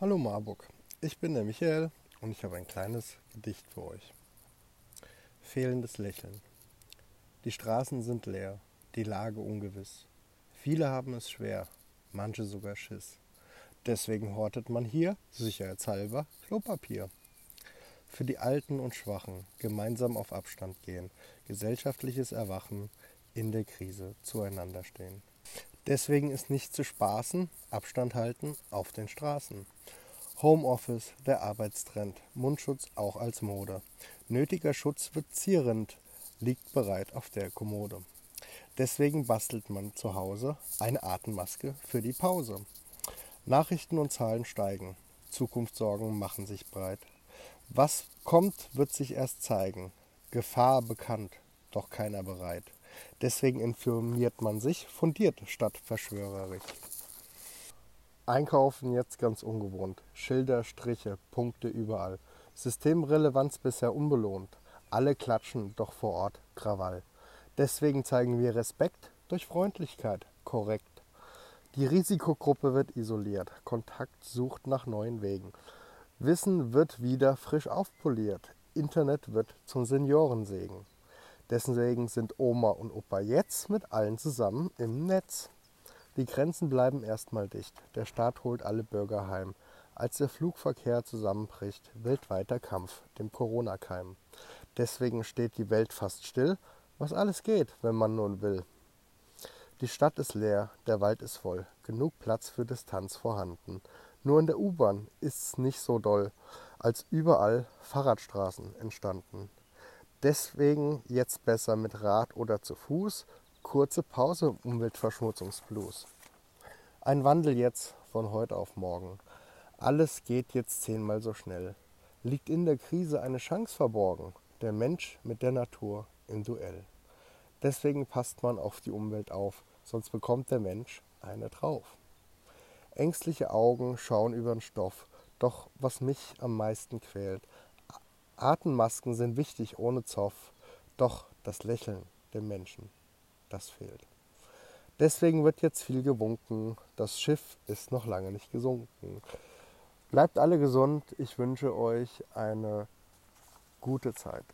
Hallo Marburg, ich bin der Michael und ich habe ein kleines Gedicht für euch. Fehlendes Lächeln. Die Straßen sind leer, die Lage ungewiss. Viele haben es schwer, manche sogar Schiss. Deswegen hortet man hier, sicherheitshalber, Klopapier. Für die Alten und Schwachen gemeinsam auf Abstand gehen, gesellschaftliches Erwachen, in der Krise zueinander stehen. Deswegen ist nicht zu spaßen, Abstand halten auf den Straßen. Homeoffice, der Arbeitstrend, Mundschutz auch als Mode. Nötiger Schutz wird zierend, liegt bereit auf der Kommode. Deswegen bastelt man zu Hause eine Atemmaske für die Pause. Nachrichten und Zahlen steigen, Zukunftssorgen machen sich breit. Was kommt, wird sich erst zeigen. Gefahr bekannt, doch keiner bereit. Deswegen informiert man sich fundiert statt verschwörerisch. Einkaufen jetzt ganz ungewohnt. Schilder, Striche, Punkte überall. Systemrelevanz bisher unbelohnt. Alle klatschen, doch vor Ort Krawall. Deswegen zeigen wir Respekt durch Freundlichkeit, korrekt. Die Risikogruppe wird isoliert, Kontakt sucht nach neuen Wegen. Wissen wird wieder frisch aufpoliert, Internet wird zum Seniorensegen. Deswegen sind Oma und Opa jetzt mit allen zusammen im Netz. Die Grenzen bleiben erstmal dicht. Der Staat holt alle Bürger heim. Als der Flugverkehr zusammenbricht, weltweiter Kampf, dem Corona-Keim. Deswegen steht die Welt fast still, was alles geht, wenn man nun will. Die Stadt ist leer, der Wald ist voll, genug Platz für Distanz vorhanden. Nur in der U-Bahn ist's nicht so doll, als überall Fahrradstraßen entstanden. Deswegen jetzt besser mit Rad oder zu Fuß. Kurze Pause Umweltverschmutzungsblues. Ein Wandel jetzt von heute auf morgen. Alles geht jetzt zehnmal so schnell. Liegt in der Krise eine Chance verborgen? Der Mensch mit der Natur im Duell. Deswegen passt man auf die Umwelt auf, sonst bekommt der Mensch eine drauf. Ängstliche Augen schauen über den Stoff, doch was mich am meisten quält, Atemmasken sind wichtig ohne Zoff, doch das Lächeln der Menschen, das fehlt. Deswegen wird jetzt viel gewunken, das Schiff ist noch lange nicht gesunken. Bleibt alle gesund, ich wünsche euch eine gute Zeit.